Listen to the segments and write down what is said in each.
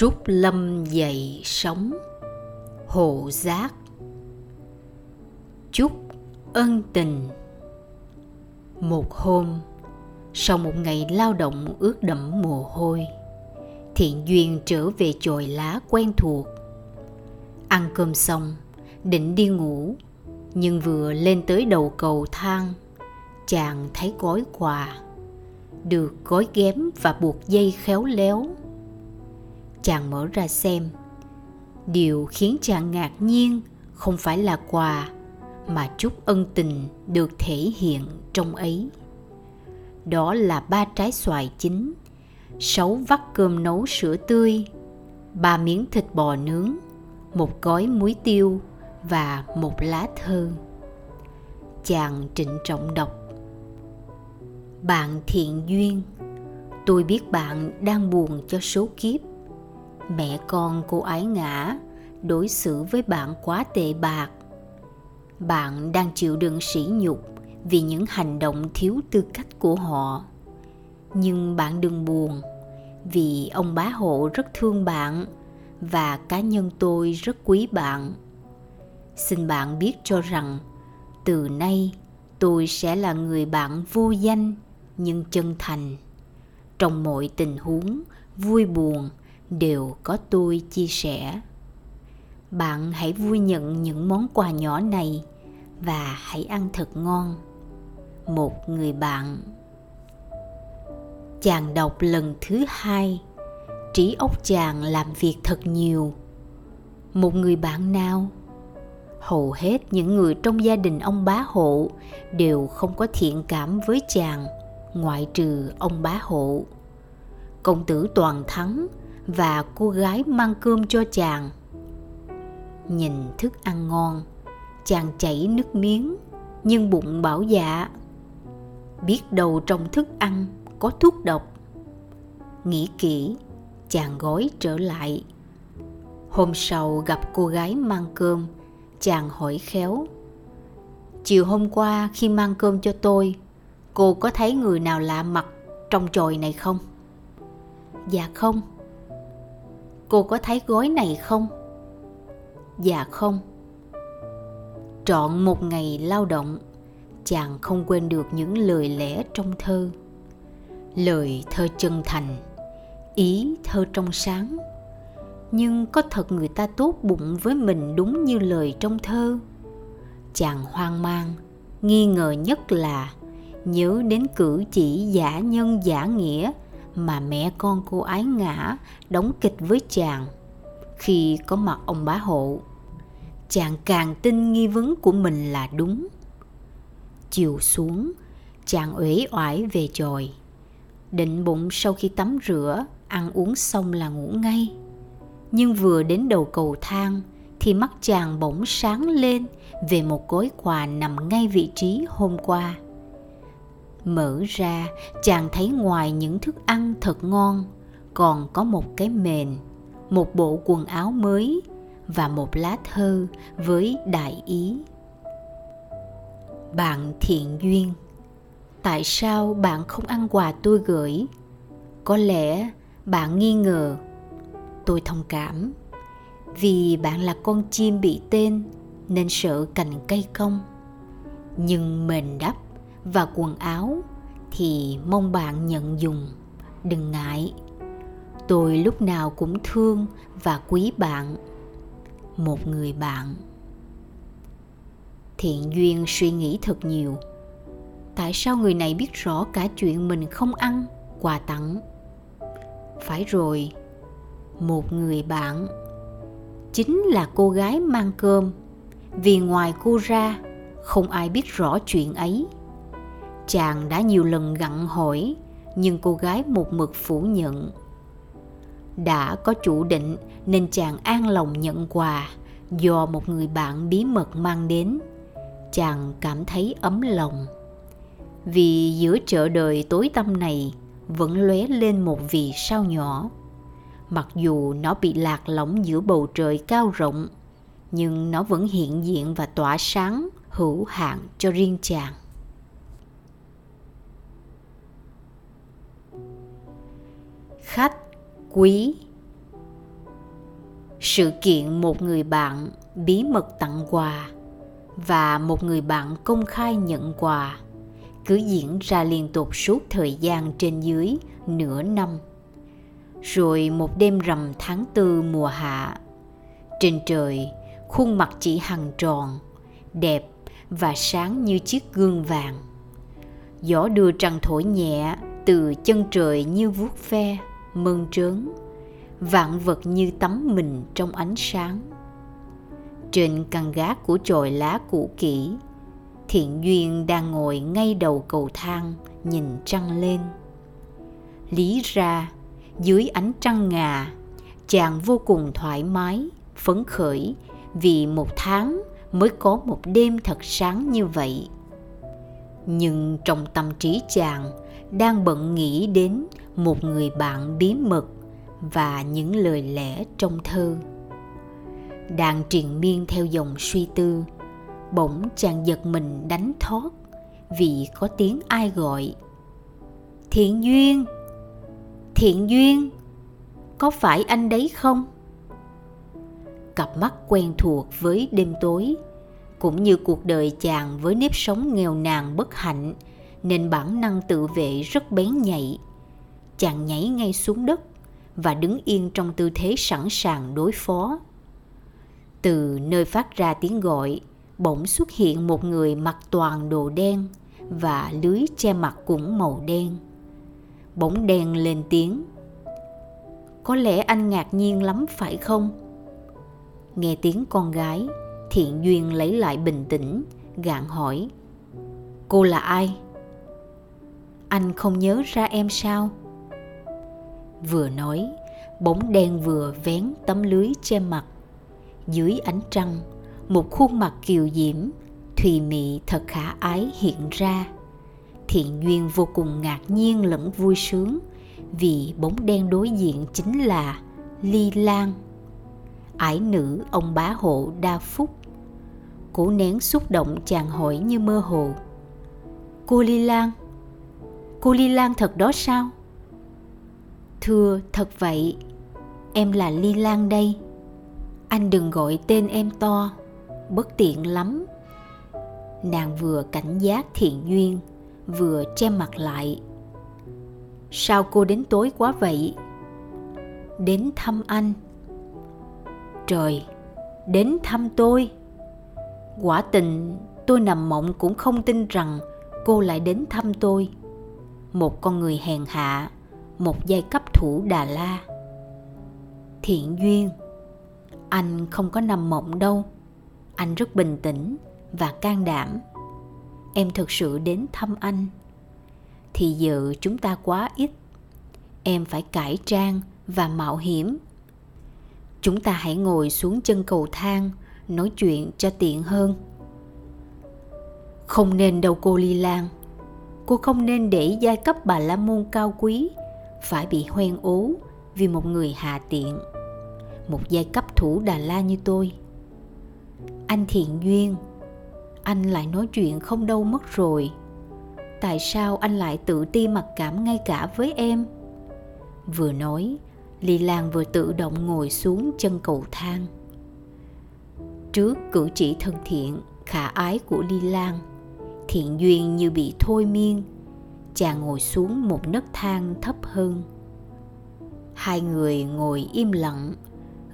trúc lâm dậy sống hộ giác. Chúc ân tình. Một hôm, sau một ngày lao động ướt đẫm mồ hôi thiện duyên trở về chồi lá quen thuộc. Ăn cơm xong, định đi ngủ, nhưng vừa lên tới đầu cầu thang, chàng thấy gói quà, được gói ghém và buộc dây khéo léo chàng mở ra xem. Điều khiến chàng ngạc nhiên không phải là quà, mà chút ân tình được thể hiện trong ấy. Đó là ba trái xoài chín, sáu vắt cơm nấu sữa tươi, ba miếng thịt bò nướng, một gói muối tiêu và một lá thơ. Chàng trịnh trọng đọc. Bạn thiện duyên, tôi biết bạn đang buồn cho số kiếp mẹ con cô ái ngã. Đối xử với bạn quá tệ bạc. Bạn đang chịu đựng sỉ nhục vì những hành động thiếu tư cách của họ. Nhưng bạn đừng buồn, vì ông bá hộ rất thương bạn và cá nhân tôi rất quý bạn. Xin bạn biết cho rằng, từ nay tôi sẽ là người bạn vô danh nhưng chân thành. Trong mọi tình huống, vui buồn đều có tôi chia sẻ. Bạn hãy vui nhận những món quà nhỏ này và hãy ăn thật ngon. Một người bạn. Chàng đọc lần thứ hai. Trí óc chàng làm việc thật nhiều. Một người bạn nào? Hầu hết những người trong gia đình ông bá hộ đều không có thiện cảm với chàng, ngoại trừ ông bá hộ. Công tử toàn thắng và cô gái mang cơm cho chàng. Nhìn thức ăn ngon, chàng chảy nước miếng, nhưng bụng bảo dạ biết đâu trong thức ăn có thuốc độc. Nghĩ kỹ, chàng gói trở lại. Hôm sau gặp cô gái mang cơm, chàng hỏi khéo, chiều hôm qua khi mang cơm cho tôi, cô có thấy người nào lạ mặt trong chòi này không? Dạ không cô có thấy gói này không? Dạ không. Trọn một ngày lao động, chàng không quên được những lời lẽ trong thơ. Lời thơ chân thành, ý thơ trong sáng. Nhưng có thật người ta tốt bụng với mình đúng như lời trong thơ? Chàng hoang mang, nghi ngờ nhất là nhớ đến cử chỉ giả nhân giả nghĩa mà mẹ con cô ái ngã, đóng kịch với chàng. Khi có mặt ông bá hộ, chàng càng tin nghi vấn của mình là đúng. Chiều xuống, chàng uể oải về chòi. Định bụng sau khi tắm rửa, ăn uống xong là ngủ ngay. Nhưng vừa đến đầu cầu thang, thì mắt chàng bỗng sáng lên về một gói quà nằm ngay vị trí hôm qua mở ra, chàng thấy ngoài những thức ăn thật ngon, còn có một cái mền, một bộ quần áo mới và một lá thơ với đại ý. Bạn thiện duyên, tại sao bạn không ăn quà tôi gửi? Có lẽ bạn nghi ngờ. Tôi thông cảm. Vì bạn là con chim bị tên nên sợ cành cây cong nhưng mền đắp và quần áo thì mong bạn nhận dùng. Đừng ngại. Tôi lúc nào cũng thương và quý bạn. Một người bạn. Thiện duyên suy nghĩ thật nhiều. Tại sao người này biết rõ cả chuyện mình không ăn, quà tặng? Phải rồi. Một người bạn. Chính là cô gái mang cơm. Vì ngoài cô ra, không ai biết rõ chuyện ấy chàng đã nhiều lần gặn hỏi, nhưng cô gái một mực phủ nhận. Đã có chủ định nên chàng an lòng nhận quà do một người bạn bí mật mang đến. Chàng cảm thấy ấm lòng. Vì giữa chợ đời tối tăm này vẫn lóe lên một vì sao nhỏ. Mặc dù nó bị lạc lõng giữa bầu trời cao rộng, nhưng nó vẫn hiện diện và tỏa sáng, hữu hạn cho riêng chàng. Khách quý sự kiện một người bạn bí mật tặng quà và một người bạn công khai nhận quà cứ diễn ra liên tục suốt thời gian trên dưới nửa năm. Rồi một đêm rằm tháng tư mùa hạ, trên trời khuôn mặt chỉ hằng tròn, đẹp và sáng như chiếc gương vàng. Gió đưa trăng thổi nhẹ từ chân trời như vuốt ve, mơn trớn, vạn vật như tắm mình trong ánh sáng. Trên căn gác của chòi lá cũ kỹ, Thiện Duyên đang ngồi ngay đầu cầu thang nhìn trăng lên. Lý ra, dưới ánh trăng ngà, chàng vô cùng thoải mái, phấn khởi vì một tháng mới có một đêm thật sáng như vậy. Nhưng trong tâm trí chàng đang bận nghĩ đến một người bạn bí mật và những lời lẽ trong thơ. Đang triền miên theo dòng suy tư, bỗng chàng giật mình đánh thót vì có tiếng ai gọi. Thiện duyên! Thiện duyên! Có phải anh đấy không? Cặp mắt quen thuộc với đêm tối cũng như cuộc đời chàng với nếp sống nghèo nàn bất hạnh nên bản năng tự vệ rất bén nhạy chàng nhảy ngay xuống đất và đứng yên trong tư thế sẵn sàng đối phó từ nơi phát ra tiếng gọi bỗng xuất hiện một người mặc toàn đồ đen và lưới che mặt cũng màu đen. Bỗng đen lên tiếng. Có lẽ anh ngạc nhiên lắm phải không? Nghe tiếng con gái, Thiện Duyên lấy lại bình tĩnh, gạn hỏi. Cô là ai? Anh không nhớ ra em sao? Vừa nói, bóng đen vừa vén tấm lưới che mặt. Dưới ánh trăng, một khuôn mặt kiều diễm thùy mị thật khả ái hiện ra thiện duyên vô cùng ngạc nhiên lẫn vui sướng vì bóng đen đối diện chính là ly lan ải nữ ông bá hộ đa phúc cố nén xúc động chàng hỏi như mơ hồ cô ly lan cô ly lan thật đó sao? Thưa, thật vậy. Em là ly lan đây. Anh đừng gọi tên em to. Bất tiện lắm. Nàng vừa cảnh giác thiện duyên, vừa che mặt lại. Sao cô đến tối quá vậy? Đến thăm anh. Trời, đến thăm tôi. Quả tình, tôi nằm mộng cũng không tin rằng cô lại đến thăm tôi một con người hèn hạ, một giai cấp thủ đà la. Thiện duyên, anh không có nằm mộng đâu. Anh rất bình tĩnh và can đảm. Em thực sự đến thăm anh. Thì giờ chúng ta quá ít. Em phải cải trang và mạo hiểm. Chúng ta hãy ngồi xuống chân cầu thang, nói chuyện cho tiện hơn. Không nên đâu, cô ly lan cô không nên để giai cấp bà la môn cao quý, phải bị hoen ố vì một người hạ tiện, một giai cấp thủ đà la như tôi. Anh thiện duyên, anh lại nói chuyện không đâu mất rồi. Tại sao anh lại tự ti mặc cảm ngay cả với em? Vừa nói ly lan vừa tự động ngồi xuống chân cầu thang. Trước cử chỉ thân thiện, khả ái của ly lan thiện duyên như bị thôi miên chàng ngồi xuống một nấc thang thấp hơn. Hai người ngồi im lặng,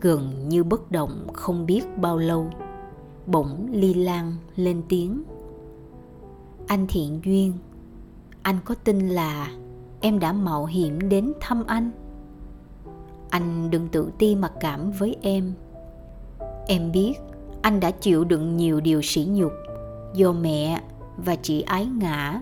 gần như bất động không biết bao lâu, bỗng ly lan lên tiếng. Anh thiện duyên, anh có tin là em đã mạo hiểm đến thăm anh. Anh đừng tự ti mặc cảm với em. Em biết anh đã chịu đựng nhiều điều sỉ nhục do mẹ và chị ái ngã,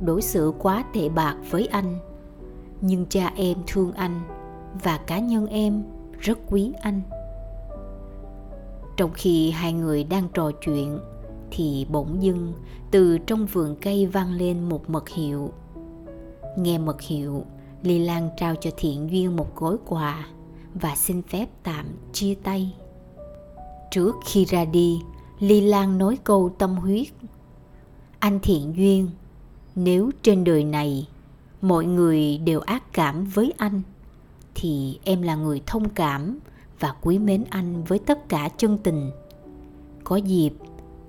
đối xử quá tệ bạc với anh. Nhưng cha em thương anh và cá nhân em rất quý anh. Trong khi hai người đang trò chuyện, thì bỗng dưng từ trong vườn cây vang lên một mật hiệu. Nghe mật hiệu ly lan trao cho thiện duyên một gói quà và xin phép tạm chia tay. Trước khi ra đi ly lan nói câu tâm huyết anh thiện duyên, nếu trên đời này mọi người đều ác cảm với anh, thì em là người thông cảm và quý mến anh với tất cả chân tình. Có dịp,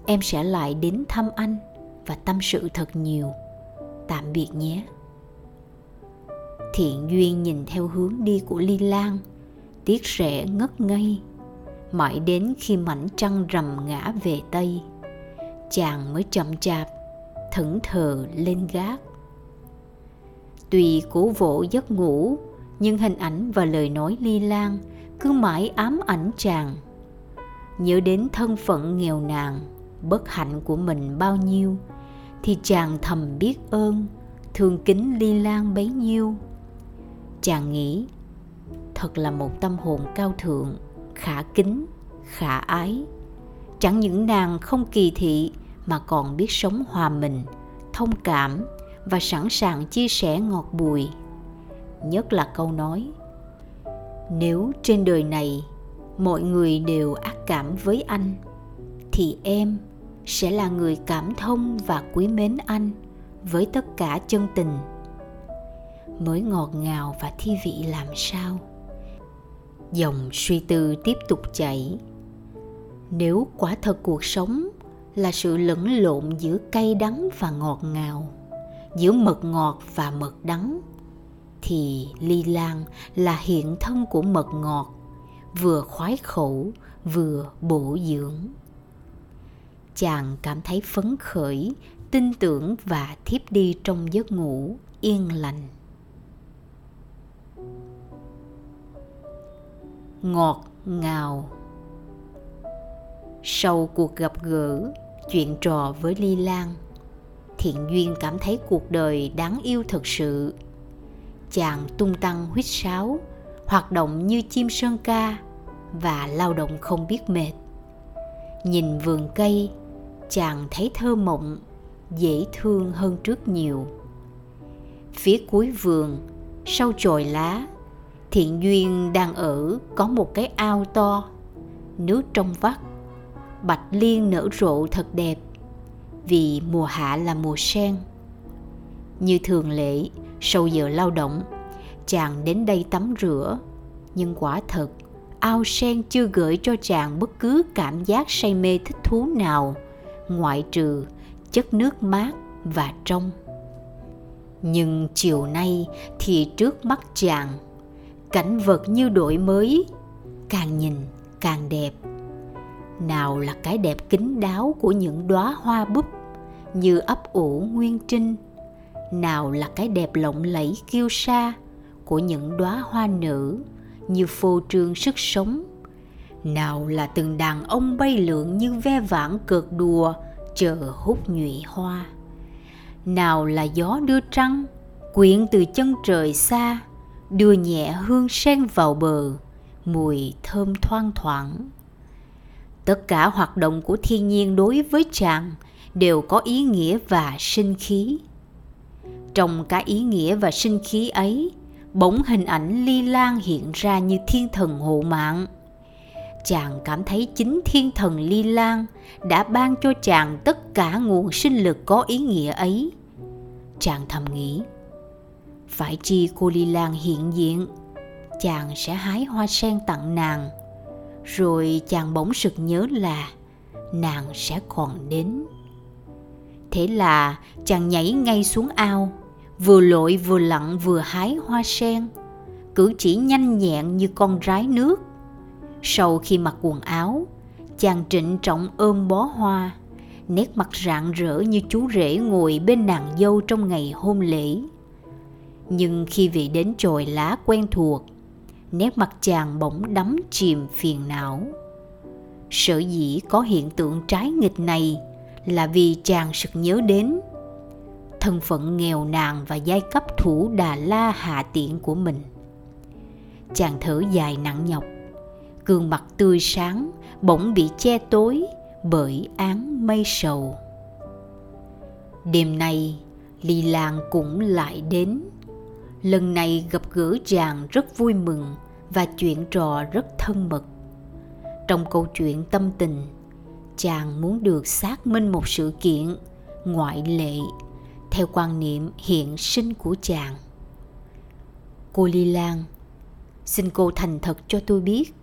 em sẽ lại đến thăm anh và tâm sự thật nhiều. Tạm biệt nhé. Thiện duyên nhìn theo hướng đi của ly lan, tiếc rẻ ngất ngây, mãi đến khi mảnh trăng rầm ngã về tây, chàng mới chậm chạp thẫn thờ lên gác. Tuy cố vỗ giấc ngủ, nhưng hình ảnh và lời nói ly lan cứ mãi ám ảnh chàng. Nhớ đến thân phận nghèo nàn, bất hạnh của mình bao nhiêu, thì chàng thầm biết ơn, thương kính ly lan bấy nhiêu. Chàng nghĩ, thật là một tâm hồn cao thượng, khả kính, khả ái. Chẳng những nàng không kỳ thị mà còn biết sống hòa mình, thông cảm và sẵn sàng chia sẻ ngọt bùi. Nhất là câu nói, nếu trên đời này mọi người đều ác cảm với anh, thì em sẽ là người cảm thông và quý mến anh với tất cả chân tình. Mới ngọt ngào và thi vị làm sao? Dòng suy tư tiếp tục chảy. Nếu quả thật cuộc sống là sự lẫn lộn giữa cay đắng và ngọt ngào, giữa mật ngọt và mật đắng. Thì ly lan là hiện thân của mật ngọt, vừa khoái khẩu, vừa bổ dưỡng. Chàng cảm thấy phấn khởi, tin tưởng và thiếp đi trong giấc ngủ yên lành. Ngọt ngào sau cuộc gặp gỡ, chuyện trò với ly lan, thiện duyên cảm thấy cuộc đời đáng yêu thật sự. Chàng tung tăng huýt sáo, hoạt động như chim sơn ca và lao động không biết mệt. Nhìn vườn cây, chàng thấy thơ mộng, dễ thương hơn trước nhiều. Phía cuối vườn, sau chồi lá, thiện duyên đang ở có một cái ao to, nước trong vắt bạch liên nở rộ thật đẹp. Vì mùa hạ là mùa sen. Như thường lệ, sau giờ lao động, chàng đến đây tắm rửa. Nhưng quả thật, ao sen chưa gửi cho chàng bất cứ cảm giác say mê thích thú nào, ngoại trừ chất nước mát và trong. Nhưng chiều nay thì trước mắt chàng, cảnh vật như đổi mới, càng nhìn càng đẹp nào là cái đẹp kín đáo của những đóa hoa búp như ấp ủ nguyên trinh. Nào là cái đẹp lộng lẫy kiêu sa của những đóa hoa nở như phô trương sức sống. Nào là từng đàn ông bay lượn như ve vãn cợt đùa chờ hút nhụy hoa. Nào là gió đưa trăng, quyện từ chân trời xa, đưa nhẹ hương sen vào bờ, mùi thơm thoang thoảng tất cả hoạt động của thiên nhiên đối với chàng đều có ý nghĩa và sinh khí. Trong cả ý nghĩa và sinh khí ấy, bỗng hình ảnh ly lan hiện ra như thiên thần hộ mạng. Chàng cảm thấy chính thiên thần ly lan đã ban cho chàng tất cả nguồn sinh lực có ý nghĩa ấy. Chàng thầm nghĩ, phải chi cô ly lan hiện diện, chàng sẽ hái hoa sen tặng nàng rồi chàng bỗng sực nhớ là nàng sẽ còn đến. Thế là chàng nhảy ngay xuống ao, vừa lội vừa lặn vừa hái hoa sen, cử chỉ nhanh nhẹn như con rái nước. Sau khi mặc quần áo, chàng trịnh trọng ôm bó hoa, nét mặt rạng rỡ như chú rể ngồi bên nàng dâu trong ngày hôn lễ. Nhưng khi về đến chồi lá quen thuộc nét mặt chàng bỗng đắm chìm phiền não sở dĩ có hiện tượng trái nghịch này là vì chàng sực nhớ đến thân phận nghèo nàn và giai cấp thủ Đà La hạ tiện của mình. Chàng thở dài nặng nhọc, gương mặt tươi sáng bỗng bị che tối bởi án mây sầu. Đêm nay, Ly Lan cũng lại đến. Lần này gặp gỡ chàng rất vui mừng và chuyện trò rất thân mật. Trong câu chuyện tâm tình, chàng muốn được xác minh một sự kiện ngoại lệ theo quan niệm hiện sinh của chàng cô ly lan xin cô thành thật cho tôi biết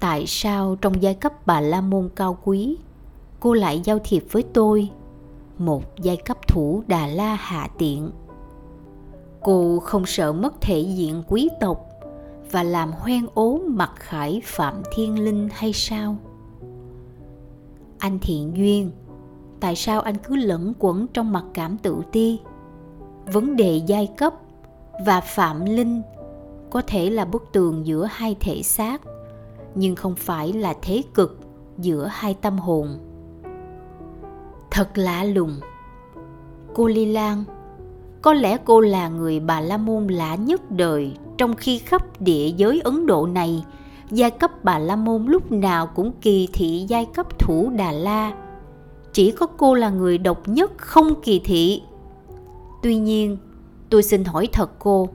tại sao trong giai cấp bà la môn cao quý cô lại giao thiệp với tôi một giai cấp thủ đà la hạ tiện cô không sợ mất thể diện quý tộc và làm hoen ố mặt khải phạm thiên linh hay sao? Anh thiện duyên, tại sao anh cứ lẫn quẩn trong mặt cảm tự ti? Vấn đề giai cấp và phạm linh có thể là bức tường giữa hai thể xác, nhưng không phải là thế cực giữa hai tâm hồn. Thật lạ lùng, cô ly lan có lẽ cô là người bà la môn lạ nhất đời trong khi khắp địa giới ấn độ này. Giai cấp bà la môn lúc nào cũng kỳ thị giai cấp thủ đà la. Chỉ có cô là người độc nhất không kỳ thị. Tuy nhiên, tôi xin hỏi thật cô,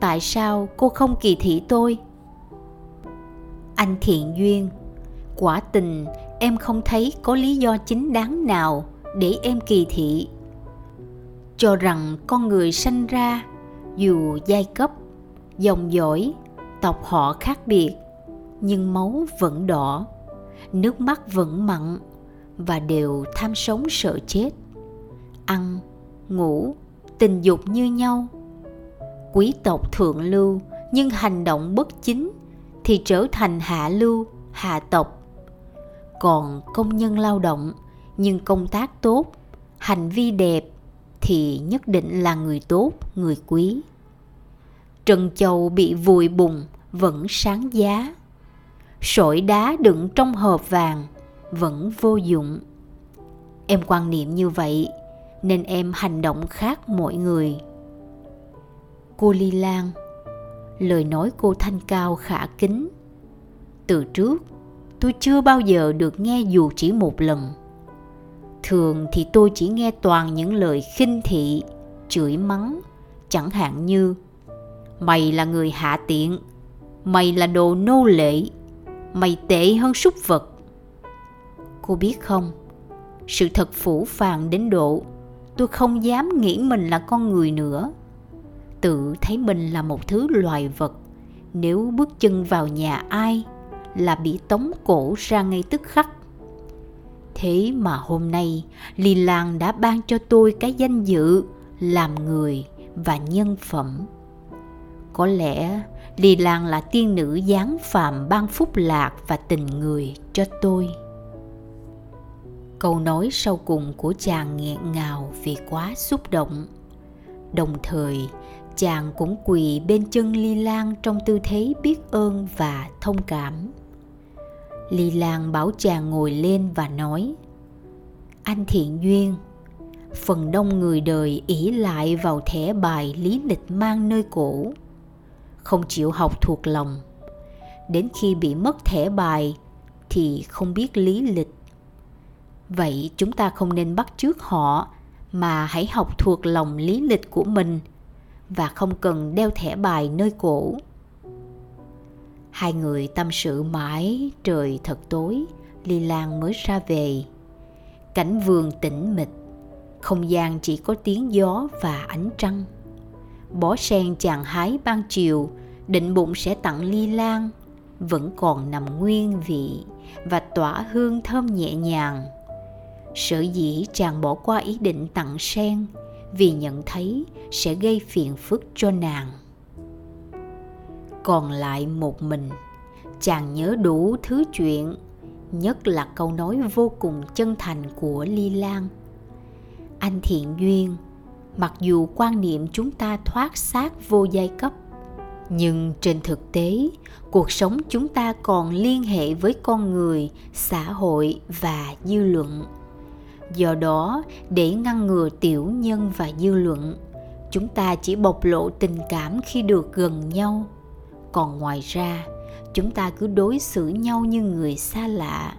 tại sao cô không kỳ thị tôi? Anh thiện duyên, quả tình em không thấy có lý do chính đáng nào để em kỳ thị cho rằng con người sanh ra, dù giai cấp, dòng dõi, tộc họ khác biệt, nhưng máu vẫn đỏ, nước mắt vẫn mặn và đều tham sống sợ chết. Ăn, ngủ, tình dục như nhau. Quý tộc thượng lưu, nhưng hành động bất chính thì trở thành hạ lưu, hạ tộc. Còn công nhân lao động, nhưng công tác tốt, hành vi đẹp thì nhất định là người tốt, người quý. Trần châu bị vùi bùng vẫn sáng giá. Sỏi đá đựng trong hộp vàng, vẫn vô dụng. Em quan niệm như vậy, nên em hành động khác mọi người. Cô ly lan, lời nói cô thanh cao khả kính. Từ trước, tôi chưa bao giờ được nghe dù chỉ một lần thường thì tôi chỉ nghe toàn những lời khinh thị, chửi mắng, chẳng hạn như, mày là người hạ tiện, mày là đồ nô lệ, mày tệ hơn súc vật. Cô biết không, sự thật phủ phàng đến độ tôi không dám nghĩ mình là con người nữa. Tự thấy mình là một thứ loài vật, nếu bước chân vào nhà ai là bị tống cổ ra ngay tức khắc thế mà hôm nay lì làng đã ban cho tôi cái danh dự làm người và nhân phẩm. Có lẽ lì làng là tiên nữ giáng phàm ban phúc lạc và tình người cho tôi. Câu nói sau cùng của chàng nghẹn ngào vì quá xúc động. Đồng thời, chàng cũng quỳ bên chân ly lan trong tư thế biết ơn và thông cảm ly lan bảo chàng ngồi lên và nói, anh thiện duyên, phần đông người đời ỷ lại vào thẻ bài lý lịch mang nơi cổ. Không chịu học thuộc lòng. Đến khi bị mất thẻ bài thì không biết lý lịch. Vậy chúng ta không nên bắt chước họ mà hãy học thuộc lòng lý lịch của mình và không cần đeo thẻ bài nơi cổ hai người tâm sự mãi, trời thật tối, ly lan mới ra về. Cảnh vườn tĩnh mịch, không gian chỉ có tiếng gió và ánh trăng. Bó sen chàng hái ban chiều, định bụng sẽ tặng ly lan, vẫn còn nằm nguyên vị và tỏa hương thơm nhẹ nhàng. Sở dĩ chàng bỏ qua ý định tặng sen, vì nhận thấy sẽ gây phiền phức cho nàng còn lại một mình. Chàng nhớ đủ thứ chuyện, nhất là câu nói vô cùng chân thành của ly lan. Anh thiện duyên, mặc dù quan niệm chúng ta thoát xác vô giai cấp, nhưng trên thực tế, cuộc sống chúng ta còn liên hệ với con người, xã hội và dư luận. Do đó, để ngăn ngừa tiểu nhân và dư luận, chúng ta chỉ bộc lộ tình cảm khi được gần nhau còn ngoài ra, chúng ta cứ đối xử nhau như người xa lạ.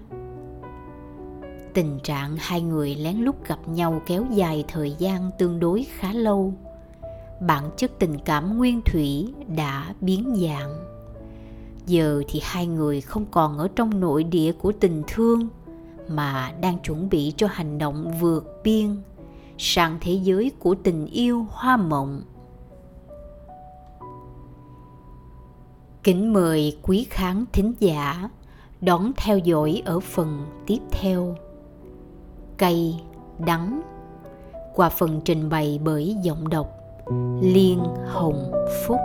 Tình trạng hai người lén lút gặp nhau kéo dài thời gian tương đối khá lâu. Bản chất tình cảm nguyên thủy đã biến dạng. Giờ thì hai người không còn ở trong nội địa của tình thương, mà đang chuẩn bị cho hành động vượt biên, sang thế giới của tình yêu hoa mộng. Kính mời quý khán thính giả đón theo dõi ở phần tiếp theo. Cây đắng qua phần trình bày bởi giọng đọc Liên Hồng Phúc.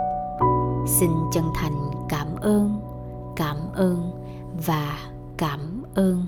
Xin chân thành cảm ơn, cảm ơn và cảm ơn.